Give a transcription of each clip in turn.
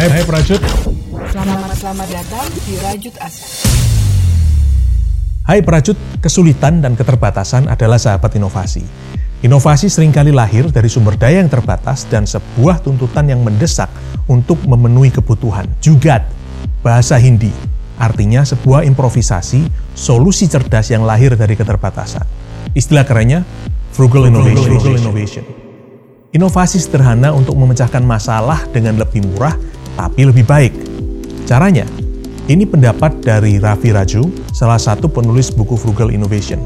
Hai, hai Prajut. Selamat selamat datang di Rajut Asa. Hai Prajut, kesulitan dan keterbatasan adalah sahabat inovasi. Inovasi sering kali lahir dari sumber daya yang terbatas dan sebuah tuntutan yang mendesak untuk memenuhi kebutuhan. Jugat, bahasa Hindi, artinya sebuah improvisasi, solusi cerdas yang lahir dari keterbatasan. Istilah kerennya, frugal innovation. Frugal innovation. Inovasi sederhana untuk memecahkan masalah dengan lebih murah, tapi lebih baik. Caranya, ini pendapat dari Raffi Raju, salah satu penulis buku Frugal Innovation.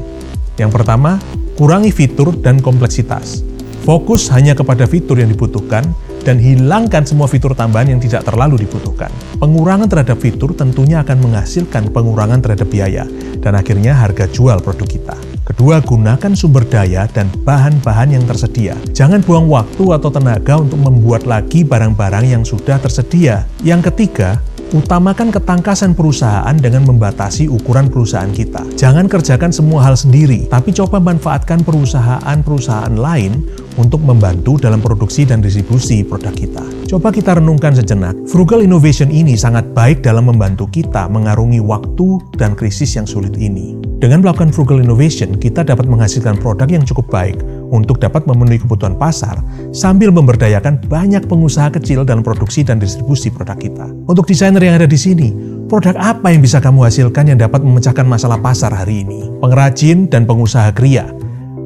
Yang pertama, kurangi fitur dan kompleksitas. Fokus hanya kepada fitur yang dibutuhkan dan hilangkan semua fitur tambahan yang tidak terlalu dibutuhkan. Pengurangan terhadap fitur tentunya akan menghasilkan pengurangan terhadap biaya dan akhirnya harga jual produk kita. Kedua, gunakan sumber daya dan bahan-bahan yang tersedia. Jangan buang waktu atau tenaga untuk membuat lagi barang-barang yang sudah tersedia. Yang ketiga, Utamakan ketangkasan perusahaan dengan membatasi ukuran perusahaan kita. Jangan kerjakan semua hal sendiri, tapi coba manfaatkan perusahaan-perusahaan lain untuk membantu dalam produksi dan distribusi produk kita. Coba kita renungkan sejenak, frugal innovation ini sangat baik dalam membantu kita mengarungi waktu dan krisis yang sulit ini. Dengan melakukan frugal innovation, kita dapat menghasilkan produk yang cukup baik untuk dapat memenuhi kebutuhan pasar sambil memberdayakan banyak pengusaha kecil dalam produksi dan distribusi produk kita. Untuk desainer yang ada di sini, produk apa yang bisa kamu hasilkan yang dapat memecahkan masalah pasar hari ini? Pengrajin dan pengusaha kria,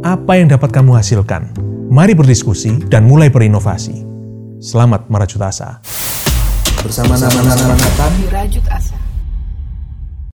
apa yang dapat kamu hasilkan? Mari berdiskusi dan mulai berinovasi. Selamat merajut asa. Bersama nama-nama Di Rajut Asa.